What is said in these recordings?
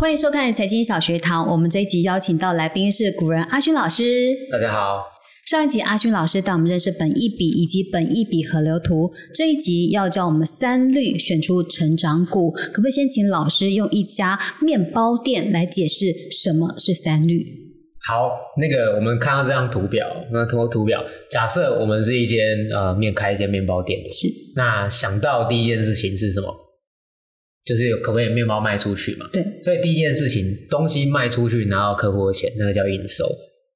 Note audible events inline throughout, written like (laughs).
欢迎收看财经小学堂。我们这一集邀请到来宾是古人阿勋老师。大家好。上一集阿勋老师带我们认识本益比以及本益比河流图，这一集要教我们三律选出成长股。可不可以先请老师用一家面包店来解释什么是三律？好，那个我们看到这张图表，那通过图表，假设我们是一间呃面开一间面包店的，是那想到第一件事情是什么？就是有可不可以面包卖出去嘛？对，所以第一件事情，东西卖出去拿到客户的钱，那个叫营收。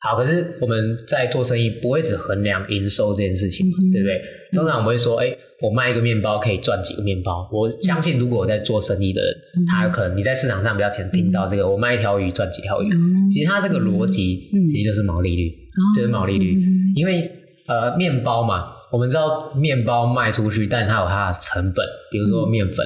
好，可是我们在做生意不会只衡量营收这件事情嘛，对不对？通常我们会说，哎，我卖一个面包可以赚几个面包。我相信，如果我在做生意的人，他可能你在市场上比较常听到这个，我卖一条鱼赚几条鱼。其实它这个逻辑其实就是毛利率，就是毛利率。因为呃，面包嘛，我们知道面包卖出去，但它有它的成本，比如说面粉，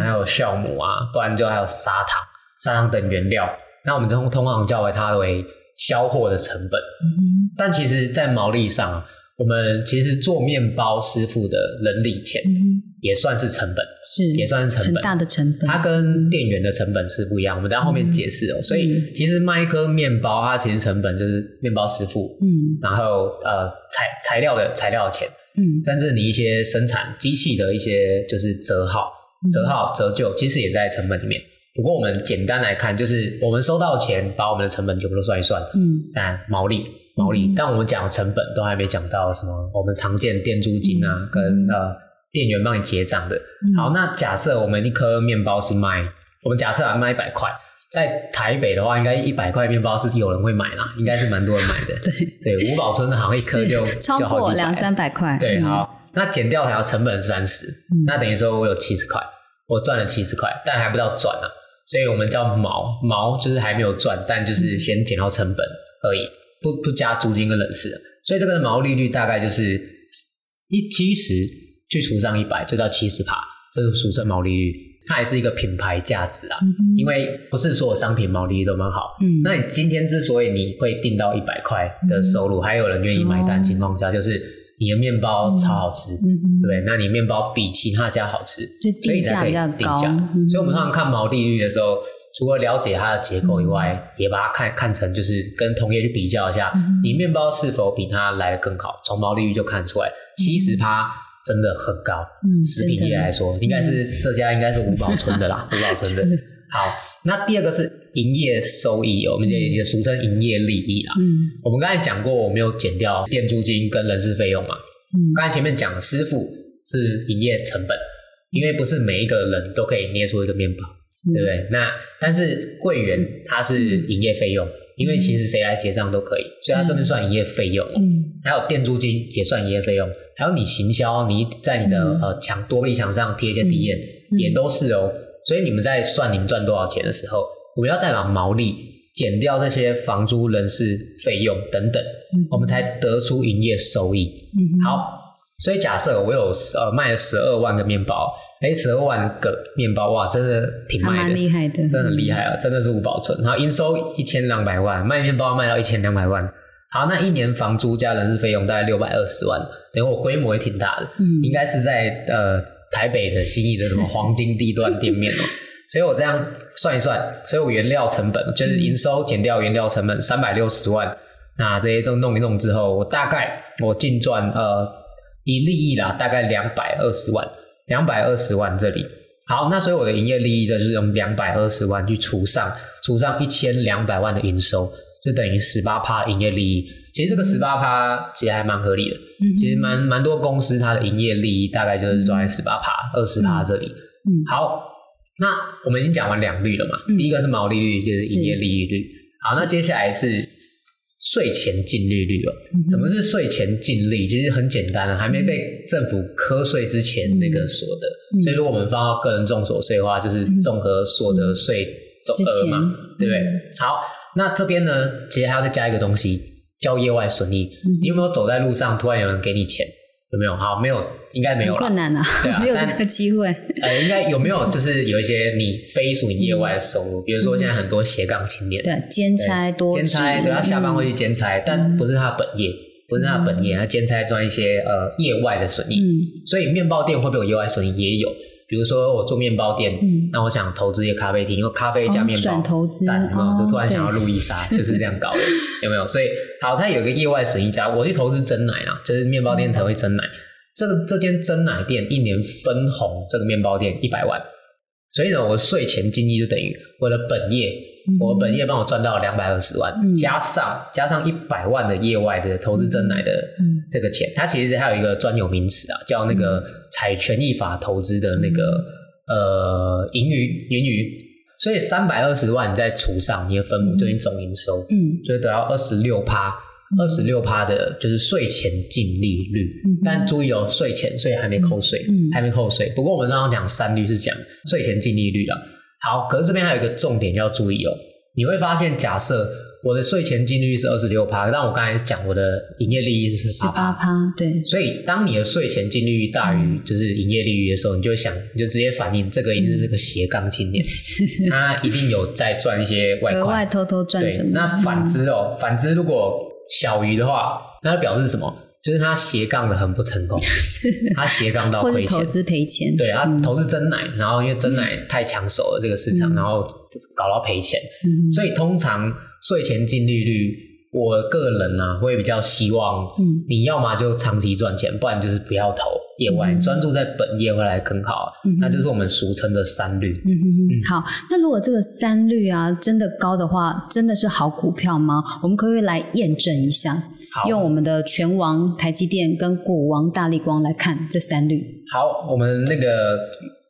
还有酵母啊，不然就还有砂糖、砂糖等原料。那我们通通常叫为它为销货的成本，嗯但其实，在毛利上，我们其实做面包师傅的人力钱也算是成本，是也算是成本，很大的成本。它跟店员的成本是不一样，我们在后面解释哦。所以，其实卖一颗面包，它其实成本就是面包师傅，嗯，然后呃材材料的材料的钱，嗯，甚至你一些生产机器的一些就是折号、折号、折旧，其实也在成本里面。不过我们简单来看，就是我们收到钱，把我们的成本全部都算一算，嗯，在毛利毛利。但我们讲成本都还没讲到什么，我们常见店租金啊，跟呃店员帮你结账的。好，那假设我们一颗面包是卖，我们假设卖一百块，在台北的话，应该一百块面包是有人会买啦，应该是蛮多人买的。(laughs) 对对，五宝村好像一颗就超过两三百块。对，好，那减掉它成本三十，那等于说我有七十块，我赚了七十块，但还不到赚啊。所以我们叫毛毛，就是还没有赚，但就是先减掉成本而已，不不加租金跟人事。所以这个毛利率大概就是一七十去除上一百，就叫七十趴，这是俗称毛利率。它还是一个品牌价值啊，因为不是所有商品毛利率都蛮好。嗯，那你今天之所以你会定到一百块的收入，还有人愿意买单情况下，就是你的面包超好吃，对不对，那你面包比其他家好吃，所以才可以定价。所以我们通常看毛利率的时候，除了了解它的结构以外，也把它看看成就是跟同业去比较一下，你面包是否比它来的更好。从毛利率就看出来，七十趴。真的很高，食品业来说，应该是这家应该是五宝村的啦，五宝村的。(laughs) 好，那第二个是营业收益，我们也俗称营业利益啦。嗯，我们刚才讲过，我们有减掉店租金跟人事费用嘛。嗯，刚才前面讲师傅是营业成本，因为不是每一个人都可以捏出一个面包，对不对？那但是柜员他是营业费用，因为其实谁来结账都可以，所以他这边算营业费用。嗯，还有店租金也算营业费用。还有你行销，你在你的呃墙多壁墙上贴一些底眼，也都是哦。所以你们在算你们赚多少钱的时候，我们要再把毛利减掉这些房租、人事费用等等，我们才得出营业收益。好，所以假设我有呃卖了十二万个面包，哎，十二万个面包哇，真的挺卖的，厉害的，真的很厉害啊，真的是五保存。然后营收一千两百万，卖面包卖到一千两百万。好，那一年房租加人事费用大概六百二十万，等于我规模也挺大的，嗯，应该是在呃台北的新义的什么黄金地段店面哦，所以我这样算一算，所以我原料成本就是营收减掉原料成本三百六十万，那这些都弄一弄之后，我大概我净赚呃以利益啦，大概两百二十万，两百二十万这里，好，那所以我的营业利益就是用两百二十万去除上除上一千两百万的营收。就等于十八趴营业利益，其实这个十八趴其实还蛮合理的。其实蛮蛮多公司它的营业利益大概就是在十八趴、二十趴这里。嗯，好，那我们已经讲完两率了嘛？第一个是毛利率，就是营业利益率。好，那接下来是税前净利率了。什么是税前净利？其实很简单了，还没被政府课税之前那个所得。所以如果我们放到个人重所税的话，就是综合所得税总额嘛，对不对？好。那这边呢，其实还要再加一个东西，叫业外损益。你有没有走在路上，突然有人给你钱？有没有？好，没有，应该没有。困难啊，(laughs) 没有这个机会。(laughs) 呃，应该有没有？就是有一些你非属于业外的收入，比如说现在很多斜杠青年，对，兼差多，兼差，对，他下班会去兼差，但不是他本业，不是他本业，他兼差赚一些呃业外的损益。所以面包店会不会有业外损益？也有。比如说我做面包店，那我想投资一个咖啡厅，因为咖啡加面包转投资，赞就突然想要路易莎，就是这样搞的，有没有？所以好，他有个业外损益家，我去投资真奶啊，就是面包店才会真奶。这个这间真奶店一年分红这个面包店一百万，所以呢，我税前净利就等于我的本业。我本业帮我赚到两百二十万，加上加上一百万的业外的投资真奶的这个钱，它其实还有一个专有名词啊，叫那个采权益法投资的那个呃盈余盈余，所以三百二十万你再除上你的分母，就于总营收，嗯，就会得到二十六趴，二十六趴的就是税前净利率，但注意哦，税前所以还没扣税，嗯还没扣税。不过我们刚刚讲三率是讲税前净利率了。好，可是这边还有一个重点要注意哦。你会发现，假设我的税前净利率是二十六趴，但我刚才讲我的营业利率是十八趴，对。所以当你的税前净利率大于就是营业利率的时候，你就会想，你就直接反映这个一定是这个斜杠青年，(laughs) 他一定有在赚一些外快，额外偷偷赚什么？那反之哦，反之如果小于的话，那表示什么？就是他斜杠的很不成功，(laughs) 他斜杠到亏钱，投资赔钱。对他投资真奶，然后因为真奶太抢手了这个市场，然后搞到赔钱。所以通常税前净利率，我个人呢会比较希望，你要么就长期赚钱，不然就是不要投业外，专注在本业会来更好。那就是我们俗称的三率。嗯嗯嗯。好，那如果这个三率啊真的高的话，真的是好股票吗？我们可不可以来验证一下？用我们的拳王台积电跟股王大力光来看这三率。好，我们那个，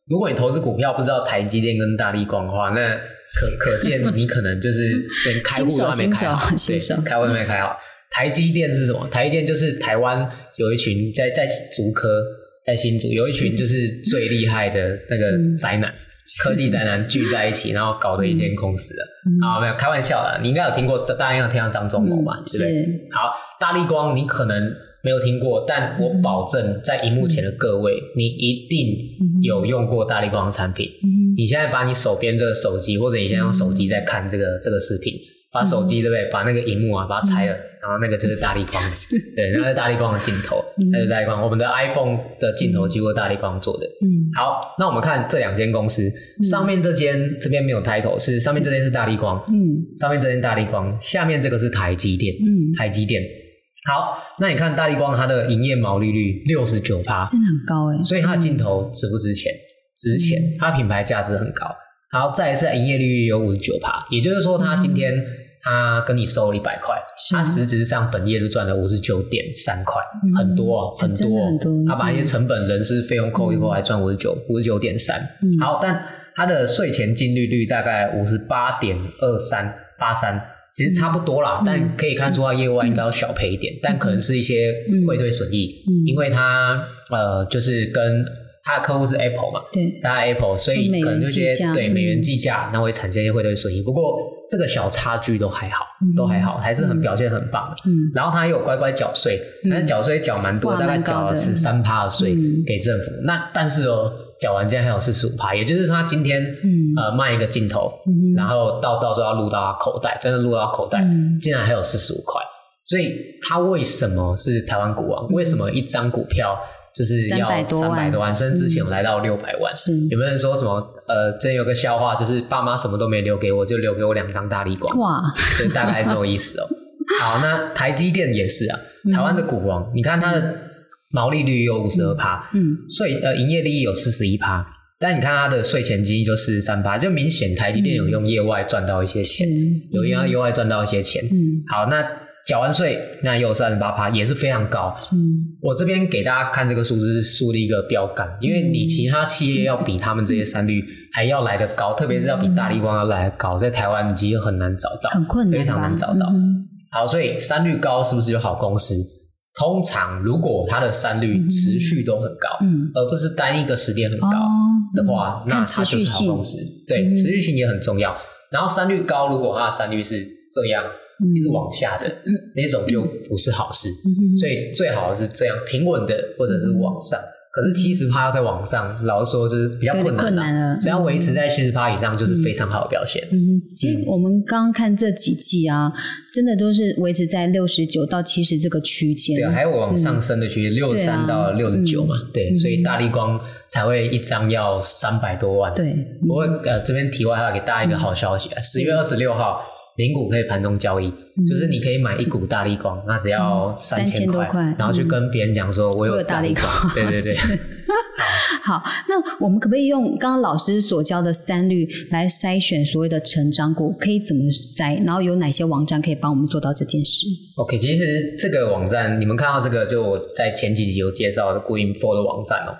如果你投资股票不知道台积电跟大力光的话，那可 (laughs) 可见你可能就是连开户都还没开好，对，开户都没开好。台积电是什么？台积电就是台湾有一群在在竹科在新竹有一群就是 (laughs) 最厉害的那个宅男。(laughs) 科技宅男聚在一起，然后搞的一间公司啊，没有开玩笑的，你应该有听过，大家应该听到张忠谋嘛，对不对？好，大力光你可能没有听过，但我保证在荧幕前的各位，你一定有用过大力光的产品。你现在把你手边这个手机，或者你现在用手机在看这个这个视频。把手机对不对？把那个荧幕啊，把它拆了，然后那个就是大力光，(laughs) 对，那是大力光的镜头，那是大力光。我们的 iPhone 的镜头几乎大力光做的。嗯，好，那我们看这两间公司，上面这间这边没有 title，是上面这间是大力光，嗯，上面这间大力光，下面这个是台积电，嗯，台积电。好，那你看大力光它的营业毛利率六十九趴，真的很高哎，所以它的镜头值不值钱？值钱，它品牌价值很高。好，再一次营业利率有五十九趴，也就是说，他今天他跟你收了一百块，他实质上本业就赚了五十九点三块，很多啊，很多。他把一些成本、人事费用扣一扣，还赚五十九五十九点三。好，但他的税前净利率大概五十八点二三八三，其实差不多啦。但可以看出他业外应该要小赔一点，但可能是一些汇兑损益，因为他呃就是跟。他的客户是 Apple 嘛？对，在 Apple，所以可能这些对美元计价，那会产生一些汇兑损益。不过这个小差距都还好，都还好，还是很表现很棒的。嗯，然后他又乖乖缴税，但是缴税缴蛮多，大概缴了十三趴的税给政府。那但是哦，缴完竟然还有四十五趴，也就是说他今天呃卖一个镜头，然后到到时候要录到他口袋，真的录到口袋，竟然还有四十五块。所以他为什么是台湾股王？为什么一张股票？就是要三百多万，甚至之前来到六百万。有没有人说什么？呃，这有个笑话，就是爸妈什么都没留给我，就留给我两张大力光。哇，就大概这种意思哦。好，那台积电也是啊，台湾的股王，你看它的毛利率有五十二趴，嗯，税呃营业利益有四十一趴，但你看它的税前基益就四十三趴，就明显台积电有用业外赚到一些钱，有用业外赚到一些钱。嗯，好，那。缴完税，那又有三十八趴，也是非常高。嗯，我这边给大家看这个数字，是树立一个标杆，因为你其他企业要比他们这些三率还要来得高，特别是要比大力光要来得高，在台湾其实很难找到，很困难，非常难找到。好，所以三率高是不是有好公司？通常如果它的三率持续都很高，嗯，而不是单一个时间很高的话，那它就是好公司。对，持续性也很重要。然后三率高，如果它的三率是这样。一直往下的那种就不是好事，所以最好是这样平稳的，或者是往上。可是七十趴要在往上，老实说就是比较困难了。只要维持在七十趴以上，就是非常好的表现。嗯，其实我们刚刚看这几季啊，真的都是维持在六十九到七十这个区间。对，还有往上升的区间，六十三到六十九嘛。对，所以大力光才会一张要三百多万。对，不过呃，这边题外话给大家一个好消息啊，十月二十六号。零股可以盘中交易，就是你可以买一股大力光，那只要三千多块，然后去跟别人讲说，我有大力光，对对对。(laughs) 好，那我们可不可以用刚刚老师所教的三律来筛选所谓的成长股？可以怎么筛？然后有哪些网站可以帮我们做到这件事？OK，其实这个网站你们看到这个，就我在前几集有介绍的 Green For 的网站哦。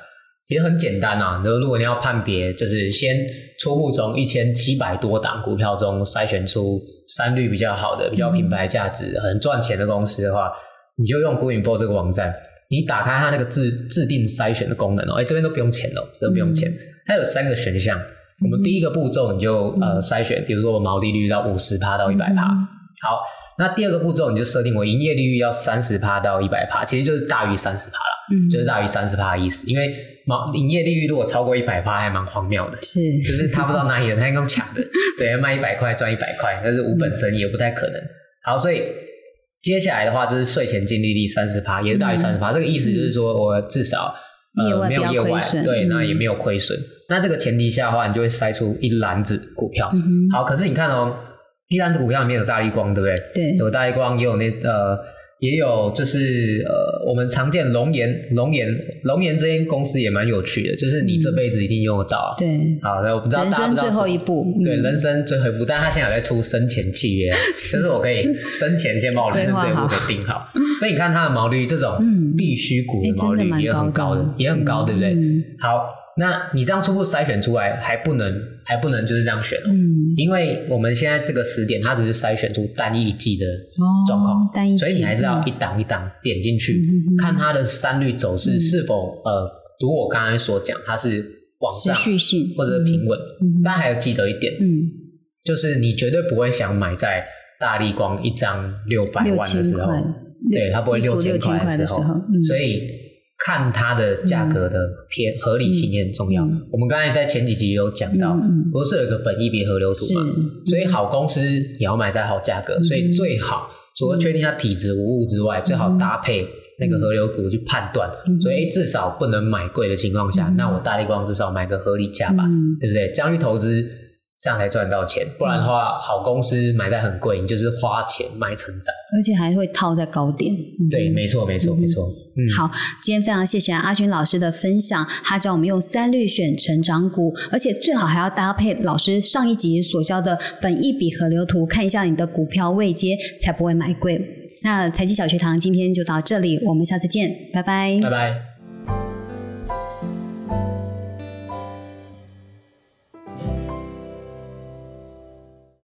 其实很简单呐，如如果你要判别，就是先初步从一千七百多档股票中筛选出三率比较好的、比较品牌价值、很赚钱的公司的话，你就用 Greenfo 这个网站，你打开它那个制制定筛选的功能哦，哎，这边都不用钱哦，都不用钱，它有三个选项。我们第一个步骤你就呃筛选，比如说我毛利率到五十趴到一百趴，好，那第二个步骤你就设定我营业利率要三十趴到一百趴，其实就是大于三十趴了，嗯，就是大于三十趴的意思，因为。毛营业利率如果超过一百趴，还蛮荒谬的。是，(laughs) 就是他不知道哪里人，他用抢的，对，卖一百块赚一百块，但是无本生意也不太可能。好，所以接下来的话就是税前净利率三十趴，也是大于三十趴。这个意思就是说我至少呃没有业外，对，那也没有亏损。那这个前提下的话，你就会筛出一篮子股票。好，可是你看哦，一篮子股票里面有大力光，对不对？对，有大力光，也有那呃。也有就是呃，我们常见龙岩、龙岩、龙岩这间公司也蛮有趣的，就是你这辈子一定用得到。对，好，那我不知道大家不知道最后一步，对，人生最后一步，但他现在有在出生前契约，(laughs) 就是我可以生前先把我人生最后一步给定好。所以你看它的毛利率，这种必须股的毛利率也很高的，也很高，对不对？好。那你这样初步筛选出来还不能还不能就是这样选哦，因为我们现在这个时点它只是筛选出单一季的状况，单一所以你还是要一档一档点进去，看它的三率走势是否呃，如我刚才所讲，它是往上或者平稳。但还要记得一点，嗯，就是你绝对不会想买在大力光一张六百万的时候，对，它不会六千块的时候，所以。看它的价格的偏合理性也很重要。我们刚才在前几集有讲到，不是有一个本益比河流图嘛？所以好公司也要买在好价格，所以最好除了确定它体质无误之外，最好搭配那个河流股去判断。所以至少不能买贵的情况下，那我大力光至少买个合理价吧，对不对？这样去投资。这样才赚到钱，不然的话，好公司买在很贵，你就是花钱买成长，而且还会套在高点。对，没错，没错，没错。嗯，好，今天非常谢谢阿勋老师的分享，他教我们用三律选成长股，而且最好还要搭配老师上一集所教的本一笔河流图，看一下你的股票位阶，才不会买贵。那财经小学堂今天就到这里，我们下次见，拜拜，拜拜。